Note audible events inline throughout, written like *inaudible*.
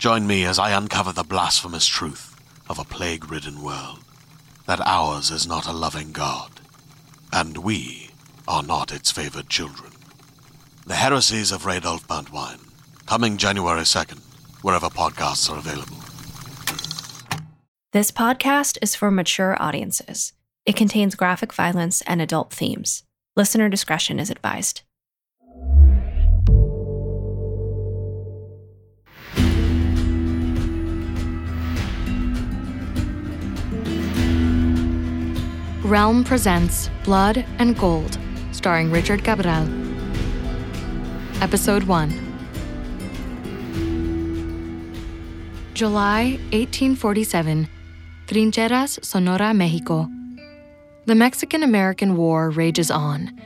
Join me as I uncover the blasphemous truth of a plague ridden world that ours is not a loving God, and we are not its favored children. The Heresies of Radolf Burntwine, coming January 2nd, wherever podcasts are available. This podcast is for mature audiences. It contains graphic violence and adult themes. Listener discretion is advised. Realm presents Blood and Gold, starring Richard Cabral. Episode 1 July 1847, Trincheras, Sonora, Mexico. The Mexican American War rages on.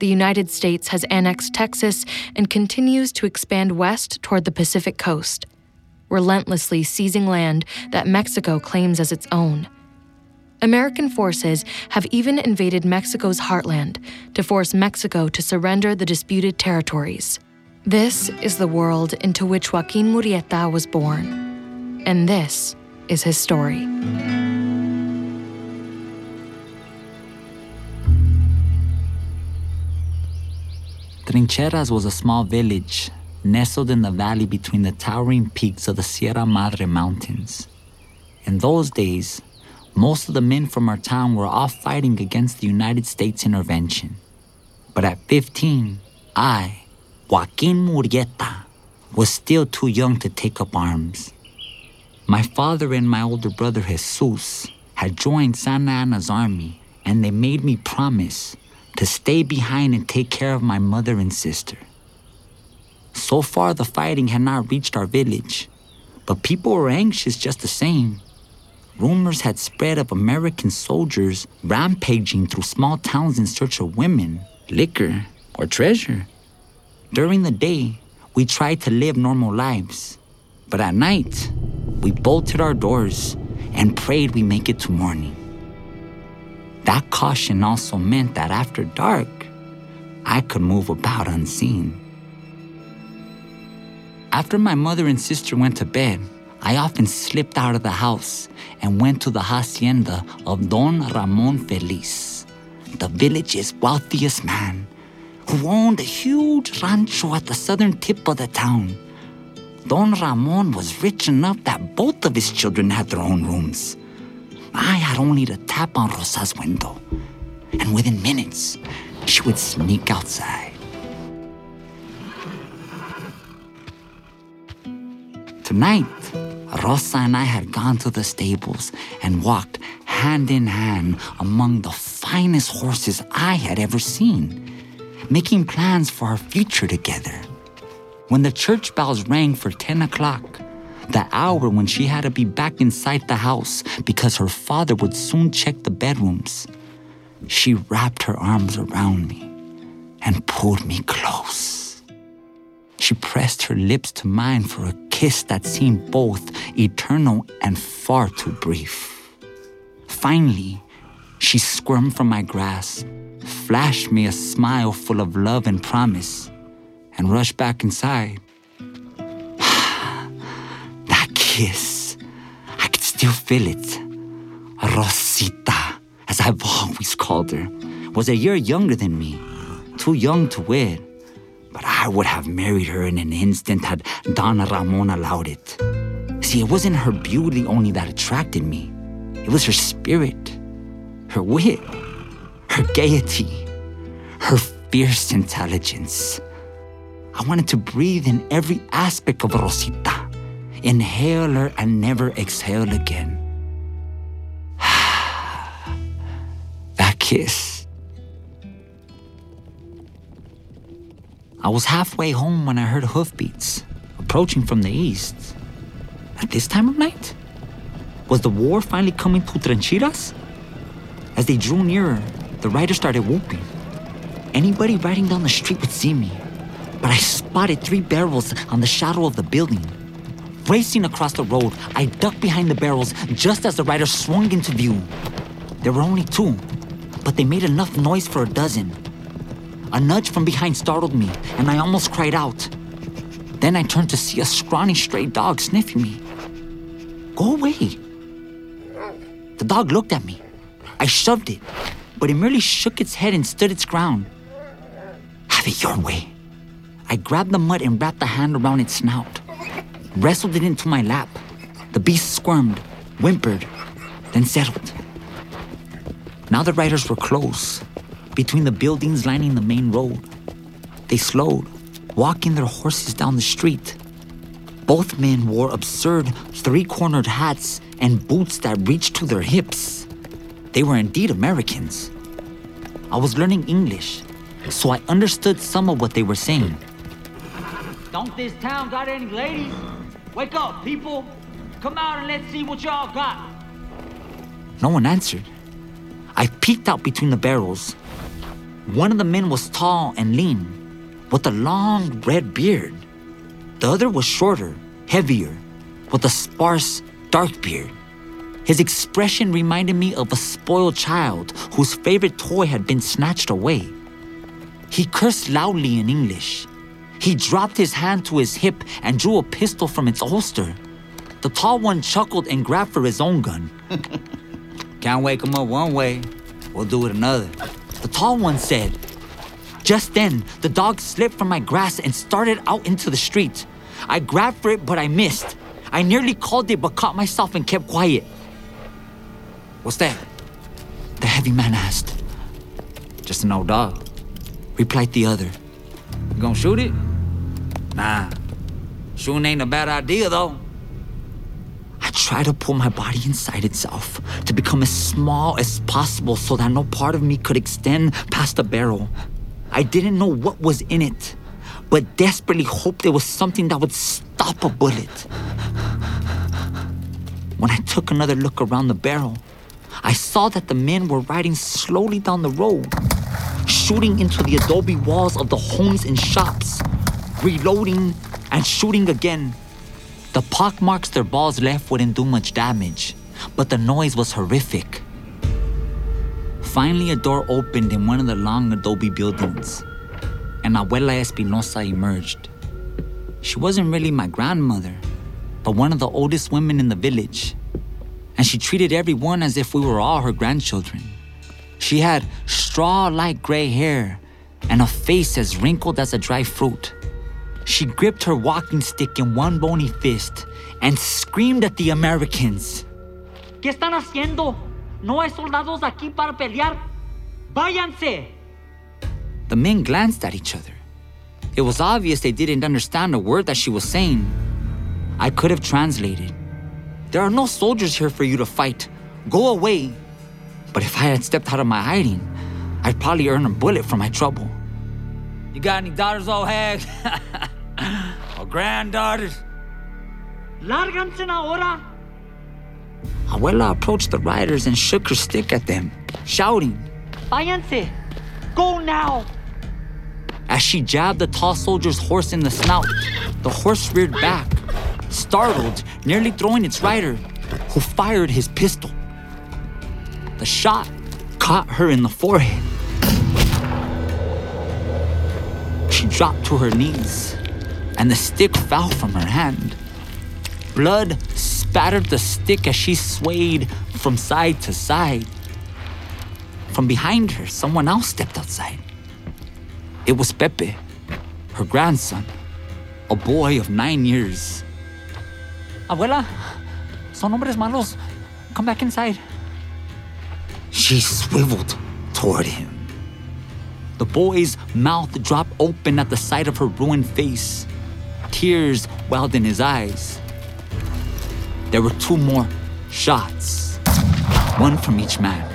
The United States has annexed Texas and continues to expand west toward the Pacific coast, relentlessly seizing land that Mexico claims as its own. American forces have even invaded Mexico's heartland to force Mexico to surrender the disputed territories. This is the world into which Joaquin Murrieta was born. And this is his story. Trincheras was a small village nestled in the valley between the towering peaks of the Sierra Madre Mountains. In those days, most of the men from our town were off fighting against the United States intervention. But at 15, I, Joaquin Murrieta, was still too young to take up arms. My father and my older brother Jesus had joined Santa Anna's army, and they made me promise to stay behind and take care of my mother and sister. So far, the fighting had not reached our village, but people were anxious just the same rumors had spread of American soldiers rampaging through small towns in search of women, liquor, or treasure. During the day, we tried to live normal lives, but at night, we bolted our doors and prayed we make it to morning. That caution also meant that after dark, I could move about unseen. After my mother and sister went to bed, I often slipped out of the house and went to the hacienda of Don Ramon Feliz, the village's wealthiest man, who owned a huge rancho at the southern tip of the town. Don Ramon was rich enough that both of his children had their own rooms. I had only to tap on Rosa's window, and within minutes, she would sneak outside. Tonight, Rosa and I had gone to the stables and walked hand in hand among the finest horses I had ever seen, making plans for our future together. When the church bells rang for 10 o'clock, the hour when she had to be back inside the house because her father would soon check the bedrooms, she wrapped her arms around me and pulled me close. She pressed her lips to mine for a kiss that seemed both eternal and far too brief. Finally, she squirmed from my grasp, flashed me a smile full of love and promise, and rushed back inside. *sighs* that kiss, I could still feel it. Rosita, as I've always called her, was a year younger than me, too young to wed but I would have married her in an instant had Don Ramon allowed it. See, it wasn't her beauty only that attracted me, It was her spirit, her wit, her gaiety, her fierce intelligence. I wanted to breathe in every aspect of Rosita, inhale her and never exhale again. *sighs* that kiss. I was halfway home when I heard hoofbeats approaching from the east. At this time of night? Was the war finally coming to Trincheras? As they drew nearer, the rider started whooping. Anybody riding down the street would see me, but I spotted three barrels on the shadow of the building. Racing across the road, I ducked behind the barrels just as the rider swung into view. There were only two, but they made enough noise for a dozen. A nudge from behind startled me, and I almost cried out. Then I turned to see a scrawny stray dog sniffing me. Go away. The dog looked at me. I shoved it, but it merely shook its head and stood its ground. Have it your way. I grabbed the mud and wrapped the hand around its snout, wrestled it into my lap. The beast squirmed, whimpered, then settled. Now the riders were close, between the buildings lining the main road. They slowed, walking their horses down the street. Both men wore absurd three cornered hats and boots that reached to their hips. They were indeed Americans. I was learning English, so I understood some of what they were saying. Don't this town got any ladies? Wake up, people! Come out and let's see what y'all got! No one answered. I peeked out between the barrels. One of the men was tall and lean, with a long red beard. The other was shorter, heavier, with a sparse, dark beard. His expression reminded me of a spoiled child whose favorite toy had been snatched away. He cursed loudly in English. He dropped his hand to his hip and drew a pistol from its holster. The tall one chuckled and grabbed for his own gun. *laughs* Can't wake him up one way, we'll do it another. The tall one said. Just then, the dog slipped from my grasp and started out into the street. I grabbed for it, but I missed. I nearly called it, but caught myself and kept quiet. What's that? The heavy man asked. Just an old dog, replied the other. You gonna shoot it? Nah. Shooting ain't a bad idea, though. Tried to pull my body inside itself to become as small as possible so that no part of me could extend past the barrel. I didn't know what was in it, but desperately hoped there was something that would stop a bullet. When I took another look around the barrel, I saw that the men were riding slowly down the road, shooting into the adobe walls of the homes and shops, reloading and shooting again. The pockmarks their balls left wouldn't do much damage, but the noise was horrific. Finally, a door opened in one of the long adobe buildings, and Abuela Espinosa emerged. She wasn't really my grandmother, but one of the oldest women in the village, and she treated everyone as if we were all her grandchildren. She had straw like gray hair and a face as wrinkled as a dry fruit. She gripped her walking stick in one bony fist and screamed at the Americans. ¿Qué están haciendo? No hay soldados aquí para pelear. ¡Váyanse! The men glanced at each other. It was obvious they didn't understand a word that she was saying. I could have translated. There are no soldiers here for you to fight. Go away. But if I had stepped out of my hiding, I'd probably earn a bullet for my trouble. You got any daughters, old hag? *laughs* or granddaughters? Lárganse ahora! Abuela approached the riders and shook her stick at them, shouting. Váyanse! Go now! As she jabbed the tall soldier's horse in the snout, the horse reared back, startled, nearly throwing its rider, who fired his pistol. The shot caught her in the forehead. She dropped to her knees, and the stick fell from her hand. Blood spattered the stick as she swayed from side to side. From behind her, someone else stepped outside. It was Pepe, her grandson, a boy of nine years. Abuela, son hombres malos. Come back inside. She swiveled toward him. The boy's mouth dropped open at the sight of her ruined face. Tears welled in his eyes. There were two more shots, one from each man.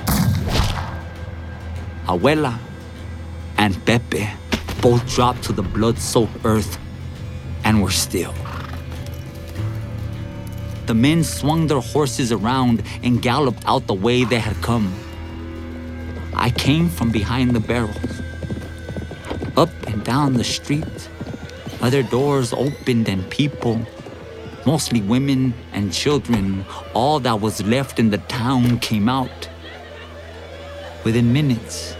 Abuela and Pepe both dropped to the blood soaked earth and were still. The men swung their horses around and galloped out the way they had come. I came from behind the barrels. Up and down the street, other doors opened and people, mostly women and children, all that was left in the town came out. Within minutes,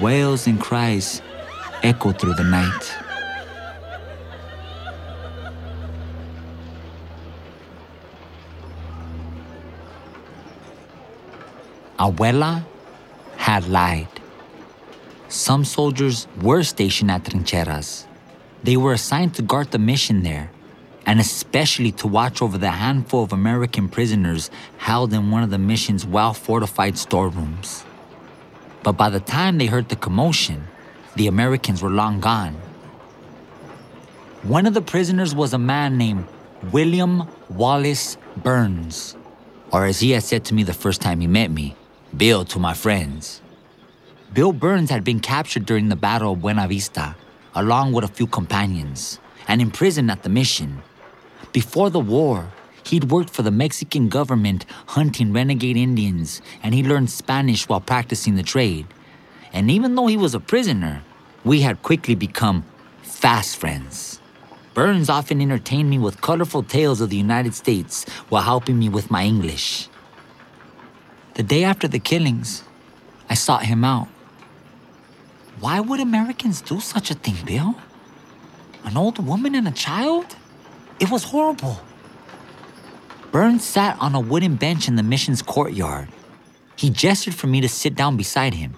wails and cries echoed through the night. Abuela had lied. Some soldiers were stationed at Trincheras. They were assigned to guard the mission there, and especially to watch over the handful of American prisoners held in one of the mission's well fortified storerooms. But by the time they heard the commotion, the Americans were long gone. One of the prisoners was a man named William Wallace Burns, or as he had said to me the first time he met me, Bill to my friends. Bill Burns had been captured during the Battle of Buena Vista, along with a few companions, and imprisoned at the mission. Before the war, he'd worked for the Mexican government hunting renegade Indians, and he learned Spanish while practicing the trade. And even though he was a prisoner, we had quickly become fast friends. Burns often entertained me with colorful tales of the United States while helping me with my English. The day after the killings, I sought him out. Why would Americans do such a thing, Bill? An old woman and a child? It was horrible. Burns sat on a wooden bench in the mission's courtyard. He gestured for me to sit down beside him.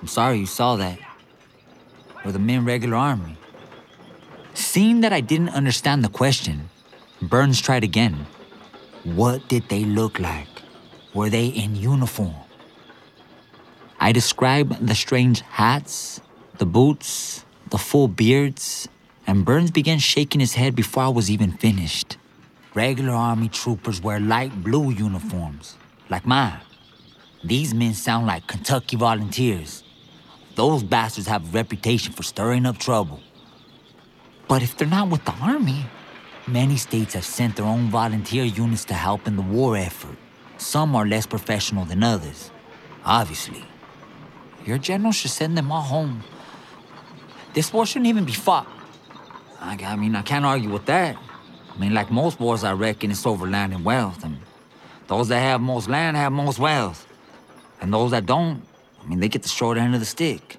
I'm sorry you saw that. We're the men regular army. Seeing that I didn't understand the question, Burns tried again. What did they look like? Were they in uniform? I described the strange hats, the boots, the full beards, and Burns began shaking his head before I was even finished. Regular army troopers wear light blue uniforms, like mine. These men sound like Kentucky volunteers. Those bastards have a reputation for stirring up trouble. But if they're not with the army, many states have sent their own volunteer units to help in the war effort. Some are less professional than others, obviously. Your general should send them all home. This war shouldn't even be fought. I, I mean, I can't argue with that. I mean, like most wars, I reckon it's over land and wealth. And those that have most land have most wealth. And those that don't, I mean, they get the short end of the stick.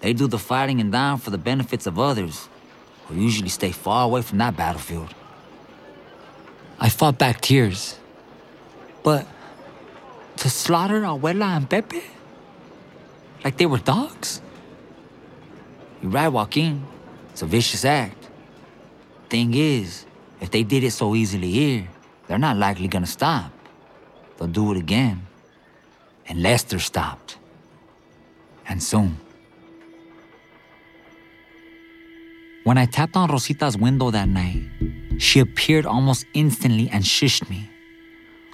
They do the fighting and dying for the benefits of others, who usually stay far away from that battlefield. I fought back tears. But to slaughter Abuela and Pepe? Like they were dogs? You're right, Joaquin. It's a vicious act. Thing is, if they did it so easily here, they're not likely gonna stop. They'll do it again. Unless they're stopped. And soon. When I tapped on Rosita's window that night, she appeared almost instantly and shushed me.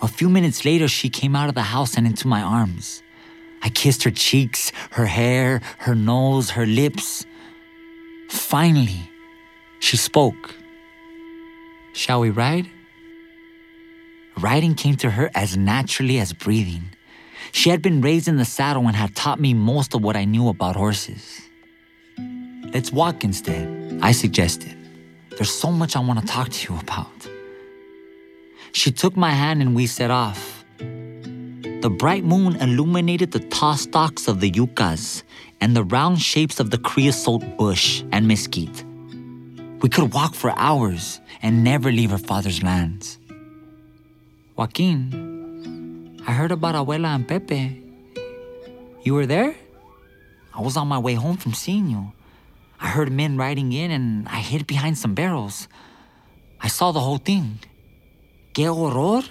A few minutes later, she came out of the house and into my arms. I kissed her cheeks, her hair, her nose, her lips. Finally, she spoke. Shall we ride? Riding came to her as naturally as breathing. She had been raised in the saddle and had taught me most of what I knew about horses. Let's walk instead, I suggested. There's so much I want to talk to you about. She took my hand and we set off. The bright moon illuminated the tall stalks of the yuccas and the round shapes of the creosote bush and mesquite. We could walk for hours and never leave her father's lands. Joaquin, I heard about Abuela and Pepe. You were there? I was on my way home from seeing you. I heard men riding in and I hid behind some barrels. I saw the whole thing. ¿Qué horror?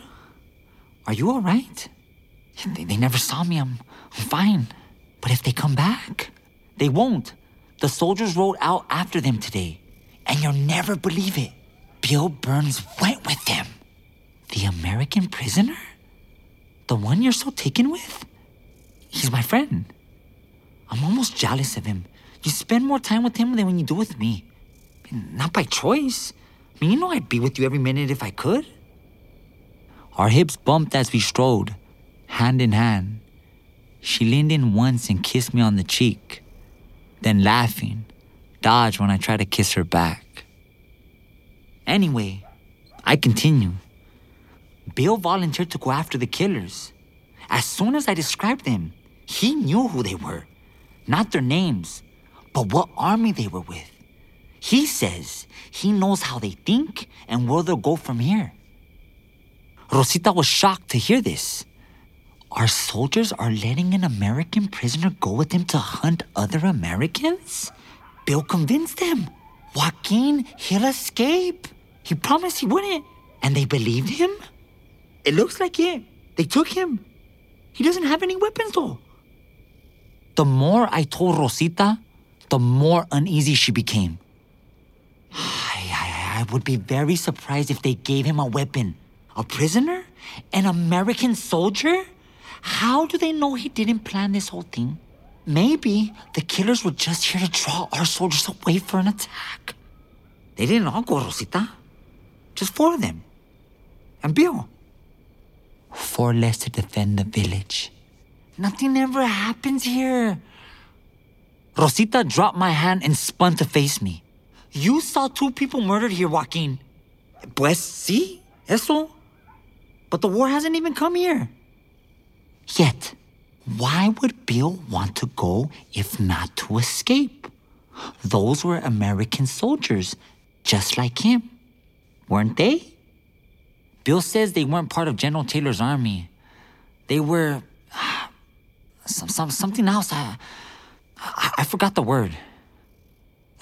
Are you all right? They, they never saw me. I'm, I'm fine. But if they come back, they won't. The soldiers rode out after them today. And you'll never believe it. Bill Burns went with them. The American prisoner? The one you're so taken with? He's my friend. I'm almost jealous of him. You spend more time with him than when you do with me. Not by choice. I mean, you know I'd be with you every minute if I could. Our hips bumped as we strode, hand in hand. She leaned in once and kissed me on the cheek, then laughing, dodged when I tried to kiss her back. Anyway, I continue. Bill volunteered to go after the killers. As soon as I described them, he knew who they were. Not their names, but what army they were with. He says he knows how they think and where they'll go from here. Rosita was shocked to hear this. Our soldiers are letting an American prisoner go with them to hunt other Americans? Bill convinced them. Joaquin, he'll escape. He promised he wouldn't. And they believed him? It looks like it. They took him. He doesn't have any weapons, though. The more I told Rosita, the more uneasy she became. I, I, I would be very surprised if they gave him a weapon. A prisoner? An American soldier? How do they know he didn't plan this whole thing? Maybe the killers were just here to draw our soldiers away for an attack. They didn't all go, Rosita. Just four of them. And Bill. Four less to defend the village. Nothing ever happens here. Rosita dropped my hand and spun to face me. You saw two people murdered here, Joaquin. Pues sí, eso. But the war hasn't even come here. Yet, why would Bill want to go if not to escape? Those were American soldiers, just like him. Weren't they? Bill says they weren't part of General Taylor's army. They were. *sighs* Some, some, something else. I, I, I forgot the word.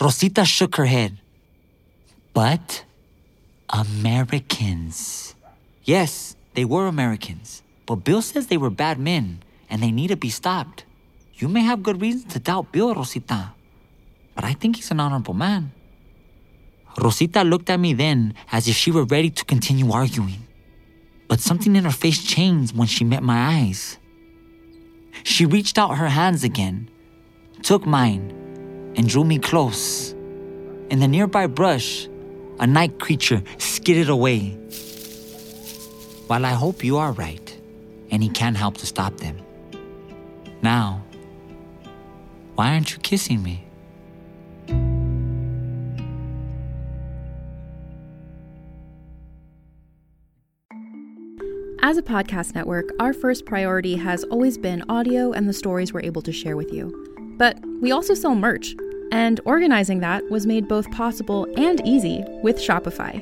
Rosita shook her head. But Americans. Yes, they were Americans. But Bill says they were bad men and they need to be stopped. You may have good reasons to doubt Bill, Rosita, but I think he's an honorable man. Rosita looked at me then as if she were ready to continue arguing. But something in her face changed when she met my eyes. She reached out her hands again, took mine, and drew me close. In the nearby brush, a night creature skidded away. While I hope you are right, and he can't help to stop them. Now, why aren't you kissing me? As a podcast network, our first priority has always been audio and the stories we're able to share with you. But we also sell merch, and organizing that was made both possible and easy with Shopify.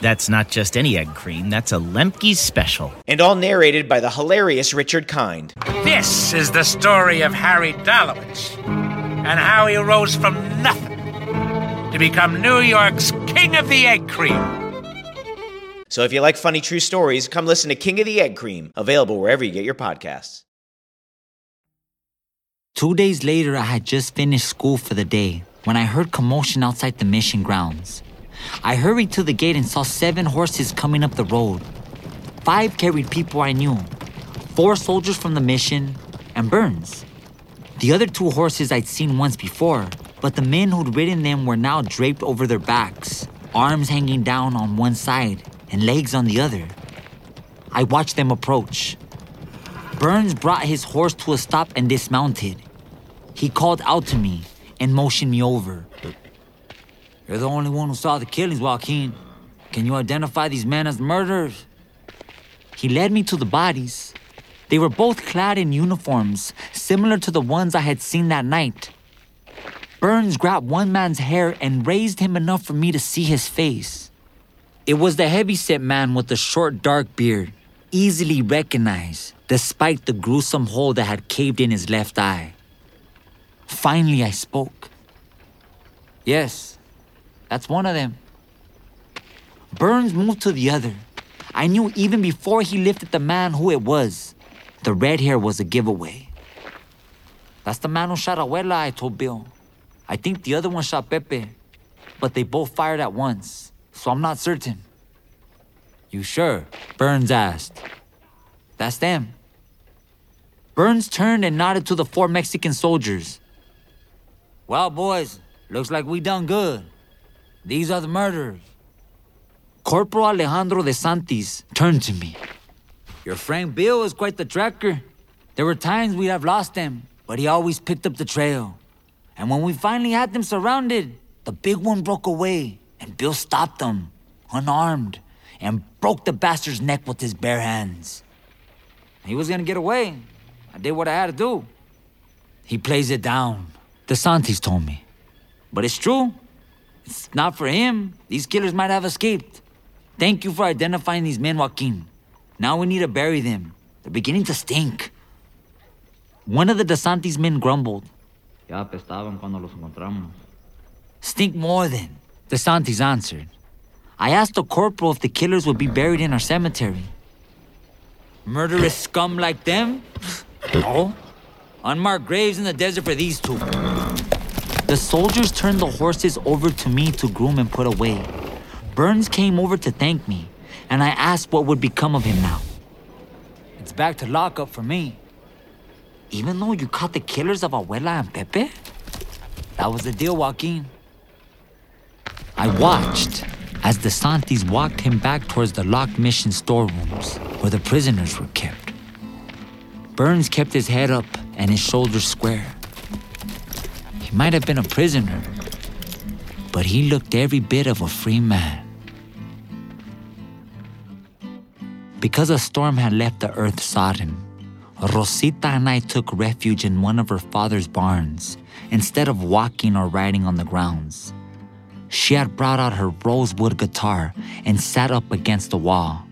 That's not just any egg cream, that's a Lemke's special. and all narrated by the hilarious Richard Kind. This is the story of Harry Dalowitz and how he rose from nothing to become New York's King of the Egg Cream. So if you like funny true stories, come listen to King of the Egg Cream, available wherever you get your podcasts. Two days later, I had just finished school for the day when I heard commotion outside the mission grounds. I hurried to the gate and saw seven horses coming up the road. Five carried people I knew four soldiers from the mission, and Burns. The other two horses I'd seen once before, but the men who'd ridden them were now draped over their backs, arms hanging down on one side and legs on the other. I watched them approach. Burns brought his horse to a stop and dismounted. He called out to me and motioned me over. You're the only one who saw the killings, Joaquin. Can you identify these men as murderers? He led me to the bodies. They were both clad in uniforms similar to the ones I had seen that night. Burns grabbed one man's hair and raised him enough for me to see his face. It was the heavyset man with the short, dark beard, easily recognized despite the gruesome hole that had caved in his left eye. Finally, I spoke. Yes, that's one of them. Burns moved to the other. I knew even before he lifted the man who it was. The red hair was a giveaway. That's the man who shot Abuela, I told Bill. I think the other one shot Pepe, but they both fired at once, so I'm not certain. You sure? Burns asked. That's them. Burns turned and nodded to the four Mexican soldiers. Well, boys, looks like we done good. These are the murderers. Corporal Alejandro de Santis turned to me. Your friend Bill is quite the tracker. There were times we'd have lost him, but he always picked up the trail. And when we finally had them surrounded, the big one broke away, and Bill stopped them, unarmed, and broke the bastard's neck with his bare hands. He was gonna get away. I did what I had to do. He plays it down. DeSantis told me. But it's true. It's not for him. These killers might have escaped. Thank you for identifying these men, Joaquin. Now we need to bury them. They're beginning to stink. One of the DeSantis men grumbled. Ya apestaban cuando los encontramos. Stink more than, DeSantis answered. I asked the corporal if the killers would be buried in our cemetery. Murderous scum like them? No. Unmarked graves in the desert for these two. The soldiers turned the horses over to me to groom and put away. Burns came over to thank me, and I asked what would become of him now. It's back to lockup for me. Even though you caught the killers of Abuela and Pepe? That was the deal, Joaquin. I watched as de Santis walked him back towards the locked mission storerooms where the prisoners were kept. Burns kept his head up and his shoulders square. He might have been a prisoner, but he looked every bit of a free man. Because a storm had left the earth sodden, Rosita and I took refuge in one of her father's barns instead of walking or riding on the grounds. She had brought out her rosewood guitar and sat up against the wall,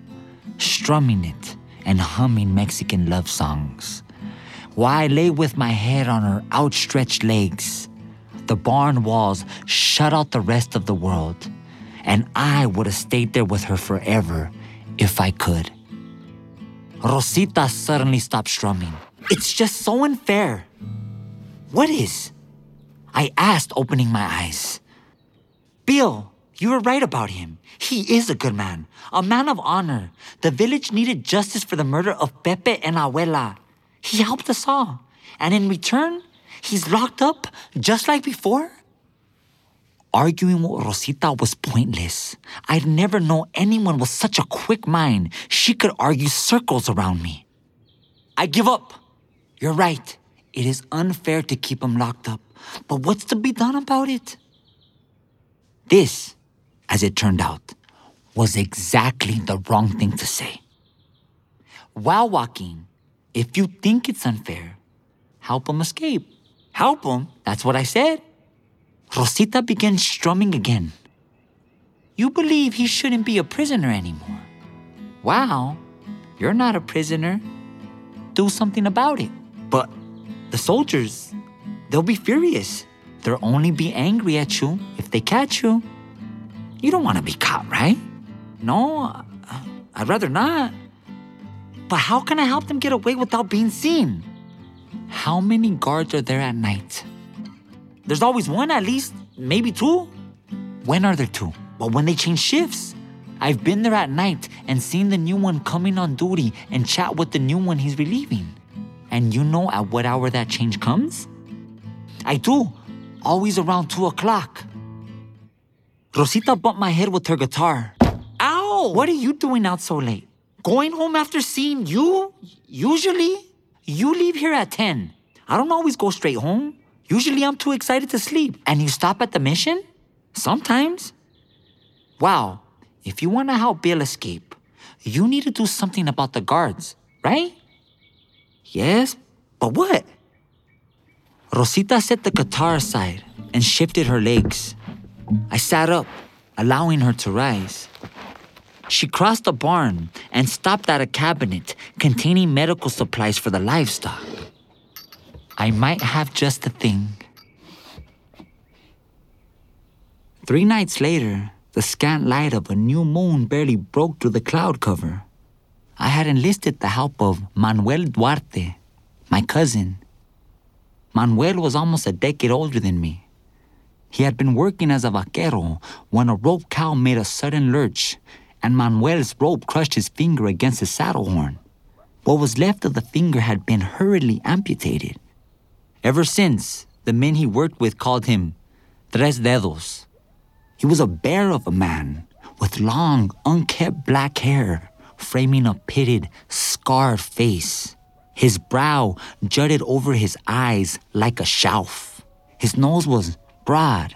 strumming it and humming Mexican love songs. While I lay with my head on her outstretched legs, the barn walls shut out the rest of the world, and I would have stayed there with her forever if I could. Rosita suddenly stopped strumming. It's just so unfair. What is? I asked, opening my eyes. Bill, you were right about him. He is a good man, a man of honor. The village needed justice for the murder of Pepe and Abuela. He helped us all. And in return, He's locked up just like before? Arguing with Rosita was pointless. I'd never known anyone with such a quick mind. She could argue circles around me. I give up. You're right. It is unfair to keep him locked up. But what's to be done about it? This, as it turned out, was exactly the wrong thing to say. While walking, if you think it's unfair, help him escape. Help him? That's what I said. Rosita began strumming again. You believe he shouldn't be a prisoner anymore. Wow, you're not a prisoner. Do something about it. But the soldiers, they'll be furious. They'll only be angry at you if they catch you. You don't want to be caught, right? No, I'd rather not. But how can I help them get away without being seen? How many guards are there at night? There's always one at least, maybe two. When are there two? Well, when they change shifts. I've been there at night and seen the new one coming on duty and chat with the new one he's relieving. And you know at what hour that change comes? I do. Always around 2 o'clock. Rosita bumped my head with her guitar. Ow! What are you doing out so late? Going home after seeing you? Usually? You leave here at 10. I don't always go straight home. Usually I'm too excited to sleep. And you stop at the mission? Sometimes. Wow, if you want to help Bill escape, you need to do something about the guards, right? Yes, but what? Rosita set the guitar aside and shifted her legs. I sat up, allowing her to rise. She crossed the barn and stopped at a cabinet containing medical supplies for the livestock. I might have just the thing. Three nights later, the scant light of a new moon barely broke through the cloud cover. I had enlisted the help of Manuel Duarte, my cousin. Manuel was almost a decade older than me. He had been working as a vaquero when a rope cow made a sudden lurch, and Manuel's rope crushed his finger against his saddle horn. What was left of the finger had been hurriedly amputated. Ever since, the men he worked with called him Tres Dedos. He was a bear of a man with long, unkept black hair framing a pitted, scarred face. His brow jutted over his eyes like a shelf. His nose was broad,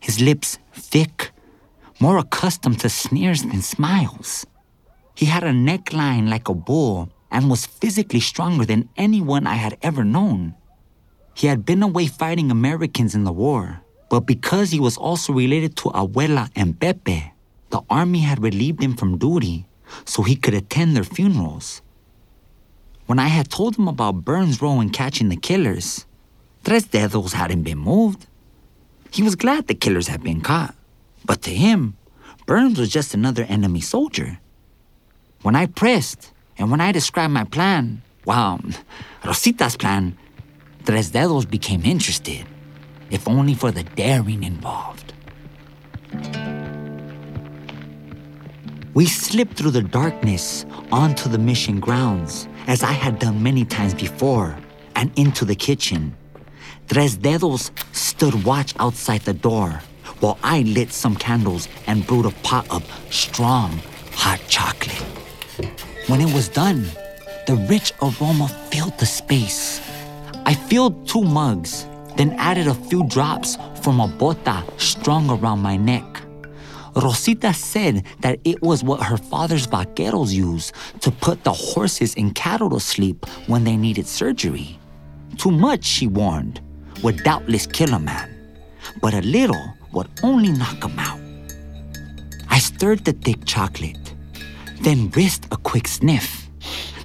his lips thick, more accustomed to sneers than smiles. He had a neckline like a bull and was physically stronger than anyone I had ever known. He had been away fighting Americans in the war, but because he was also related to Abuela and Pepe, the army had relieved him from duty so he could attend their funerals. When I had told him about Burns' role in catching the killers, Tres Dedos hadn't been moved. He was glad the killers had been caught, but to him, Burns was just another enemy soldier. When I pressed and when I described my plan, well, *laughs* Rosita's plan, Tres Dedos became interested, if only for the daring involved. We slipped through the darkness onto the mission grounds, as I had done many times before, and into the kitchen. Tres Dedos stood watch outside the door while I lit some candles and brewed a pot of strong, hot chocolate. When it was done, the rich aroma filled the space. I filled two mugs, then added a few drops from a bota strung around my neck. Rosita said that it was what her father's vaqueros use to put the horses and cattle to sleep when they needed surgery. Too much, she warned, would doubtless kill a man, but a little would only knock him out. I stirred the thick chocolate, then risked a quick sniff.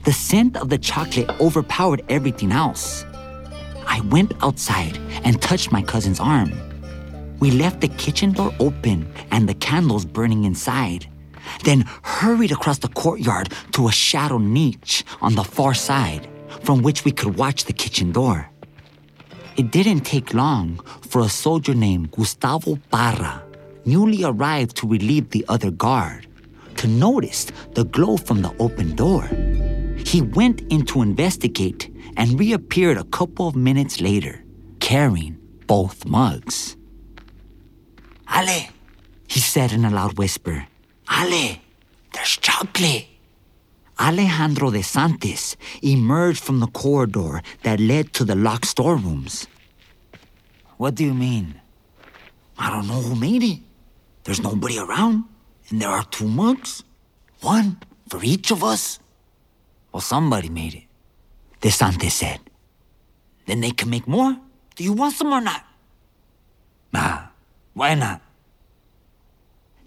The scent of the chocolate overpowered everything else. I went outside and touched my cousin's arm. We left the kitchen door open and the candles burning inside, then hurried across the courtyard to a shadow niche on the far side from which we could watch the kitchen door. It didn't take long for a soldier named Gustavo Parra, newly arrived to relieve the other guard, to notice the glow from the open door. He went in to investigate and reappeared a couple of minutes later, carrying both mugs. Ale, he said in a loud whisper. Ale, there's chocolate. Alejandro de Santis emerged from the corridor that led to the locked storerooms. What do you mean? I don't know who made it. There's nobody around, and there are two mugs. One for each of us. Well, somebody made it. De Santis said. Then they can make more. Do you want some or not? Nah, why not?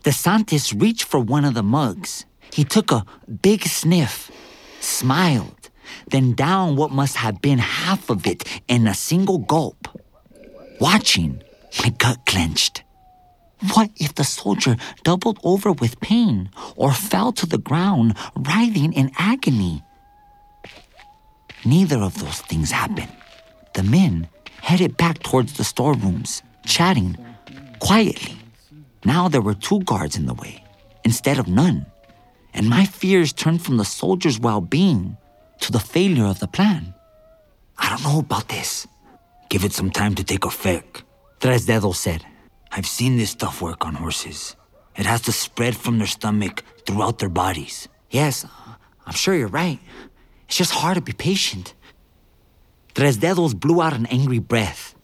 De Santis reached for one of the mugs. He took a big sniff, smiled, then down what must have been half of it in a single gulp. Watching, my gut clenched. What if the soldier doubled over with pain or fell to the ground, writhing in agony? Neither of those things happened. The men headed back towards the storerooms, chatting quietly. Now there were two guards in the way instead of none, and my fears turned from the soldiers' well being to the failure of the plan. I don't know about this. Give it some time to take effect, Tres Dedos said. I've seen this stuff work on horses. It has to spread from their stomach throughout their bodies. Yes, uh, I'm sure you're right. It's just hard to be patient. Tres Dedos blew out an angry breath.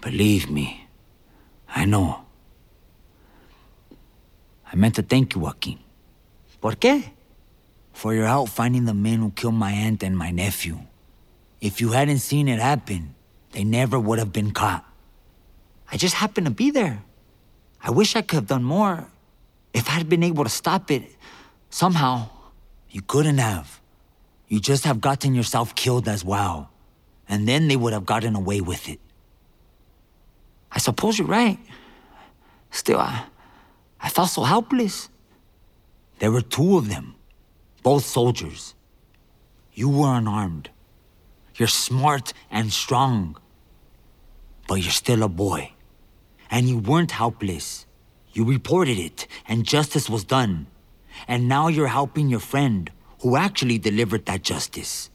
Believe me, I know. I meant to thank you, Joaquin. ¿Por qué? For your help finding the men who killed my aunt and my nephew. If you hadn't seen it happen, they never would have been caught. I just happened to be there. I wish I could have done more. If I'd been able to stop it, somehow. You couldn't have. You just have gotten yourself killed as well. And then they would have gotten away with it. I suppose you're right. Still, I, I felt so helpless. There were two of them, both soldiers. You were unarmed. You're smart and strong. But you're still a boy. And you weren't helpless. You reported it, and justice was done. And now you're helping your friend, who actually delivered that justice.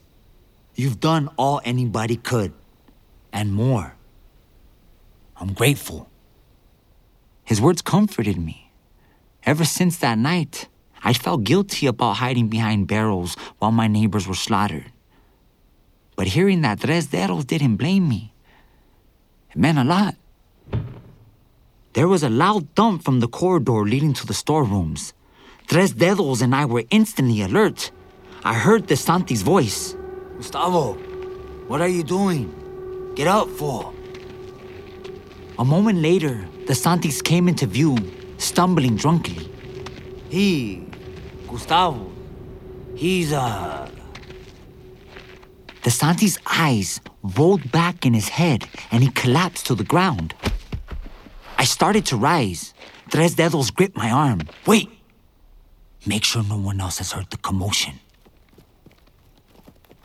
You've done all anybody could, and more. I'm grateful. His words comforted me. Ever since that night, I felt guilty about hiding behind barrels while my neighbors were slaughtered. But hearing that Tres didn't blame me, it meant a lot. There was a loud thump from the corridor leading to the storerooms. Tres Dedos and I were instantly alert. I heard De Santis' voice. Gustavo, what are you doing? Get up, fool. A moment later, De Santis came into view, stumbling drunkenly. He, Gustavo, he's, uh. De Santis' eyes rolled back in his head and he collapsed to the ground. I started to rise. Tres Dedos gripped my arm. Wait! Make sure no one else has heard the commotion.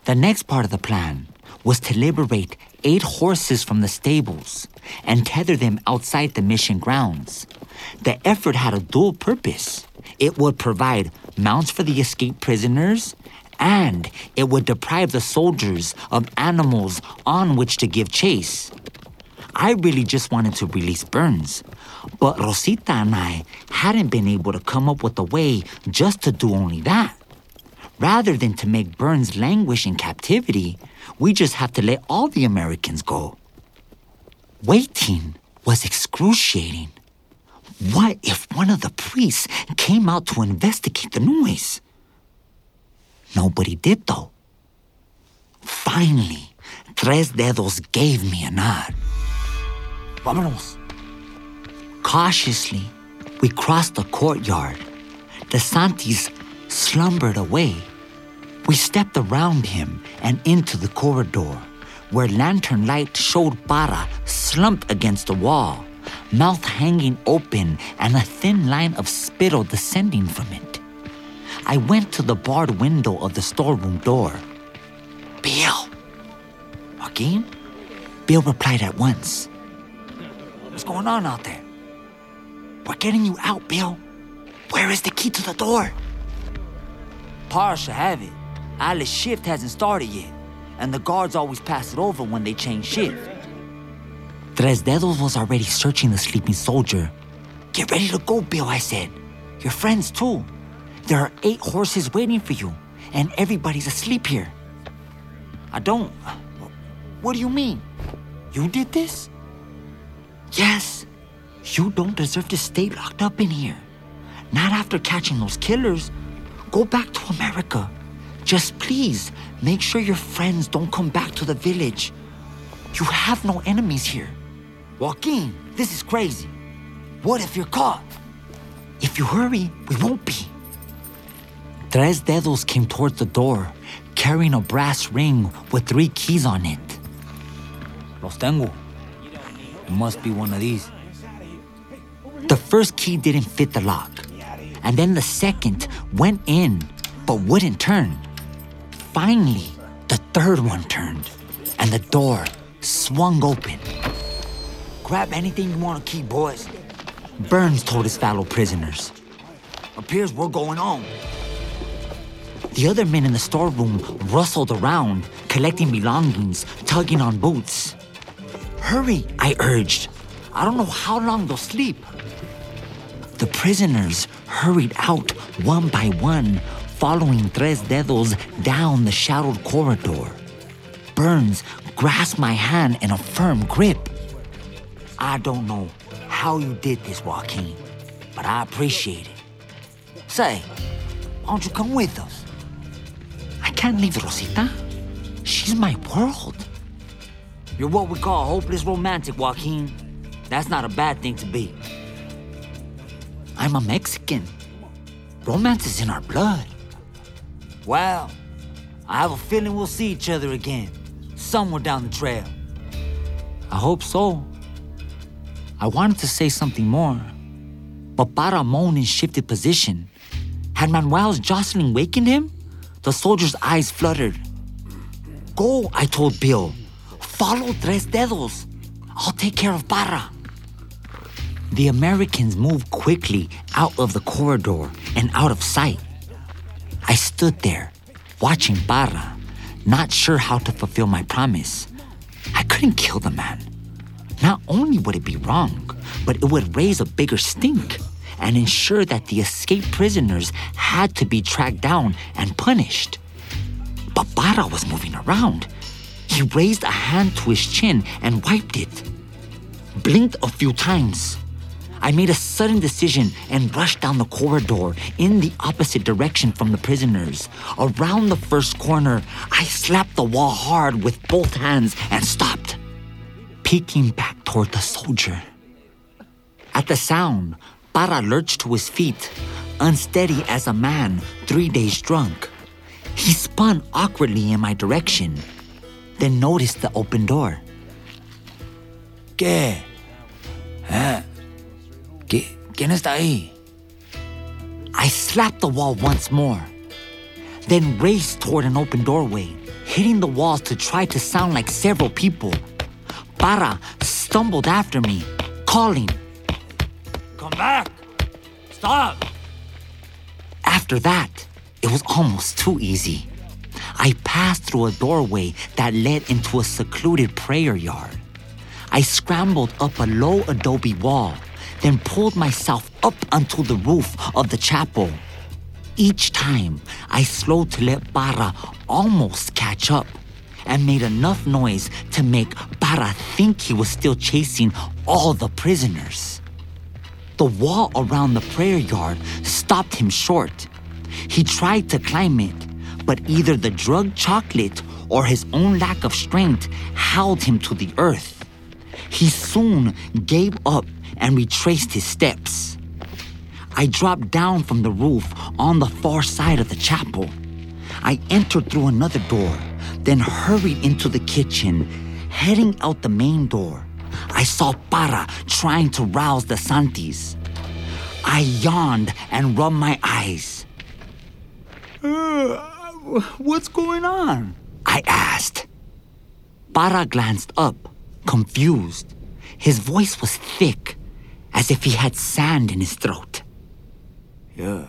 The next part of the plan was to liberate eight horses from the stables and tether them outside the mission grounds. The effort had a dual purpose. It would provide mounts for the escaped prisoners, and it would deprive the soldiers of animals on which to give chase. I really just wanted to release Burns, but Rosita and I hadn't been able to come up with a way just to do only that. Rather than to make Burns languish in captivity, we just have to let all the Americans go. Waiting was excruciating. What if one of the priests came out to investigate the noise? Nobody did, though. Finally, Tres Dedos gave me a nod. Vámonos. Cautiously, we crossed the courtyard. De Santis slumbered away. We stepped around him and into the corridor, where lantern light showed Para slumped against the wall, mouth hanging open and a thin line of spittle descending from it. I went to the barred window of the storeroom door. Bill! Joaquin? Bill replied at once. What's going on out there? We're getting you out, Bill. Where is the key to the door? Par should have it. Alice's shift hasn't started yet, and the guards always pass it over when they change shift. Tres Dedos was already searching the sleeping soldier. Get ready to go, Bill, I said. Your friends, too. There are eight horses waiting for you, and everybody's asleep here. I don't. What do you mean? You did this? Yes. You don't deserve to stay locked up in here. Not after catching those killers. Go back to America. Just please make sure your friends don't come back to the village. You have no enemies here. Joaquin, this is crazy. What if you're caught? If you hurry, we won't be. Tres Dedos came towards the door, carrying a brass ring with three keys on it. Los tengo. It must be one of these. The first key didn't fit the lock, and then the second went in but wouldn't turn. Finally, the third one turned, and the door swung open. Grab anything you want to keep, boys. Burns told his fellow prisoners. Appears we're going home. The other men in the storeroom rustled around, collecting belongings, tugging on boots. Hurry, I urged. I don't know how long they'll sleep. The prisoners hurried out one by one, following Tres Dedos down the shadowed corridor. Burns grasped my hand in a firm grip. I don't know how you did this, Joaquin, but I appreciate it. Say, why don't you come with us? I can't leave Rosita. She's my world. You're what we call a hopeless romantic, Joaquin. That's not a bad thing to be. I'm a Mexican. Romance is in our blood. Well, I have a feeling we'll see each other again, somewhere down the trail. I hope so. I wanted to say something more, but Para moaned and shifted position. Had Manuel's jostling wakened him? The soldier's eyes fluttered. Go, I told Bill. Follow Tres Dedos. I'll take care of Para. The Americans moved quickly out of the corridor and out of sight. I stood there, watching Para, not sure how to fulfill my promise. I couldn't kill the man. Not only would it be wrong, but it would raise a bigger stink and ensure that the escaped prisoners had to be tracked down and punished. But Para was moving around. He raised a hand to his chin and wiped it. Blinked a few times. I made a sudden decision and rushed down the corridor in the opposite direction from the prisoners. Around the first corner, I slapped the wall hard with both hands and stopped, peeking back toward the soldier. At the sound, Para lurched to his feet, unsteady as a man three days drunk. He spun awkwardly in my direction, then noticed the open door. ¿Qué? ¿Eh? ¿Qui- ¿Quién está ahí? I slapped the wall once more, then raced toward an open doorway, hitting the walls to try to sound like several people. Para stumbled after me, calling. Come back! Stop! After that, it was almost too easy. I passed through a doorway that led into a secluded prayer yard. I scrambled up a low adobe wall, then pulled myself up onto the roof of the chapel. Each time, I slowed to let Para almost catch up and made enough noise to make Para think he was still chasing all the prisoners. The wall around the prayer yard stopped him short. He tried to climb it, but either the drug chocolate or his own lack of strength held him to the earth. He soon gave up and retraced his steps. I dropped down from the roof on the far side of the chapel. I entered through another door, then hurried into the kitchen, heading out the main door. I saw Para trying to rouse De Santis. I yawned and rubbed my eyes. "Uh, what's going on? I asked. Para glanced up, confused. His voice was thick, as if he had sand in his throat. Yeah,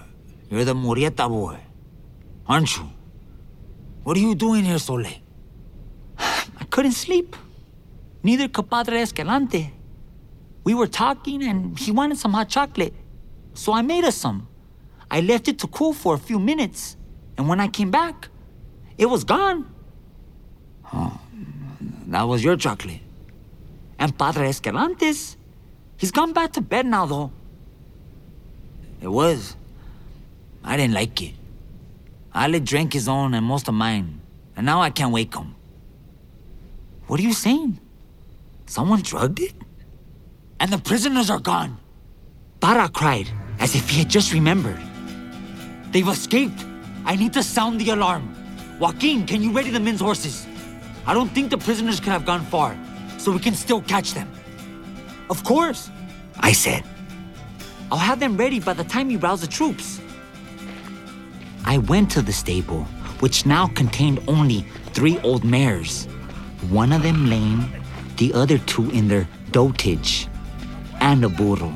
you're the Murrieta boy, aren't you? What are you doing here so late? I couldn't sleep. Neither could Padre Escalante. We were talking and he wanted some hot chocolate. So I made us some. I left it to cool for a few minutes. And when I came back, it was gone. Oh, that was your chocolate. And Padre Escalante's, he's gone back to bed now, though. It was. I didn't like it. Ale drank his own and most of mine, and now I can't wake him. What are you saying? Someone drugged it? And the prisoners are gone. Para cried as if he had just remembered. They've escaped. I need to sound the alarm. Joaquin, can you ready the men's horses? I don't think the prisoners could have gone far, so we can still catch them. Of course, I said. I'll have them ready by the time you rouse the troops. I went to the stable, which now contained only three old mares, one of them lame, the other two in their dotage, and a burro.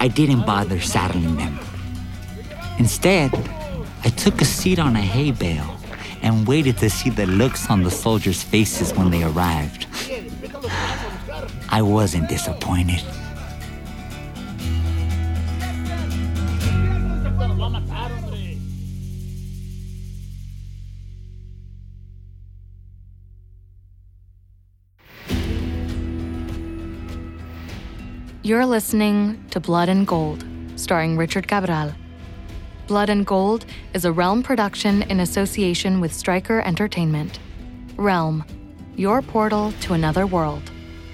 I didn't bother saddling them. Instead, I took a seat on a hay bale and waited to see the looks on the soldiers' faces when they arrived. *sighs* I wasn't disappointed. You're listening to Blood and Gold, starring Richard Cabral. Blood and Gold is a Realm production in association with Stryker Entertainment. Realm, your portal to another world.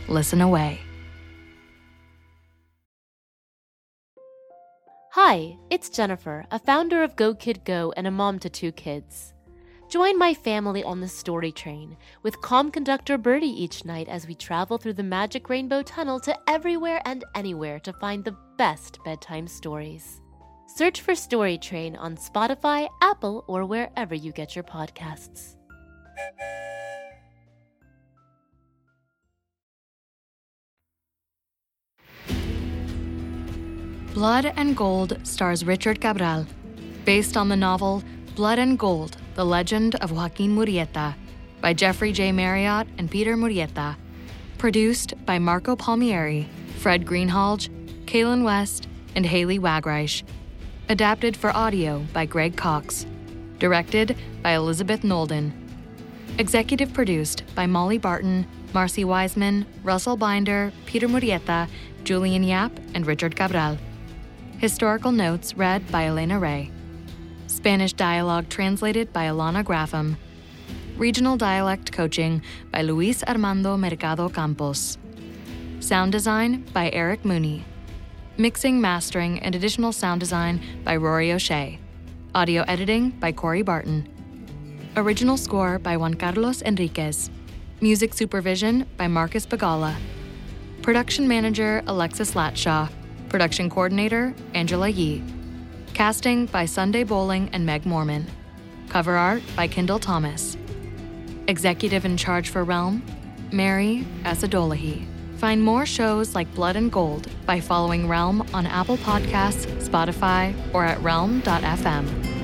Listen away. Hi, it's Jennifer, a founder of Go Kid Go and a mom to two kids. Join my family on the story train with calm conductor Birdie each night as we travel through the magic rainbow tunnel to everywhere and anywhere to find the best bedtime stories. Search for Story Train on Spotify, Apple, or wherever you get your podcasts. Blood and Gold stars Richard Cabral, based on the novel Blood and Gold The Legend of Joaquin Murrieta by Jeffrey J. Mariotte and Peter Murrieta. Produced by Marco Palmieri, Fred Greenhalge, Kaylin West, and Haley Wagreich. Adapted for audio by Greg Cox. Directed by Elizabeth Nolden. Executive produced by Molly Barton, Marcy Wiseman, Russell Binder, Peter Murrieta, Julian Yap, and Richard Cabral. Historical notes read by Elena Ray. Spanish dialogue translated by Alana Graffam. Regional dialect coaching by Luis Armando Mercado Campos. Sound design by Eric Mooney. Mixing, mastering, and additional sound design by Rory O'Shea. Audio editing by Corey Barton. Original score by Juan Carlos Enriquez. Music supervision by Marcus Bagala. Production manager Alexis Latshaw. Production coordinator Angela Yee. Casting by Sunday Boling and Meg Morman. Cover art by Kendall Thomas. Executive in charge for Realm, Mary Asadolahi. Find more shows like Blood and Gold by following Realm on Apple Podcasts, Spotify, or at realm.fm.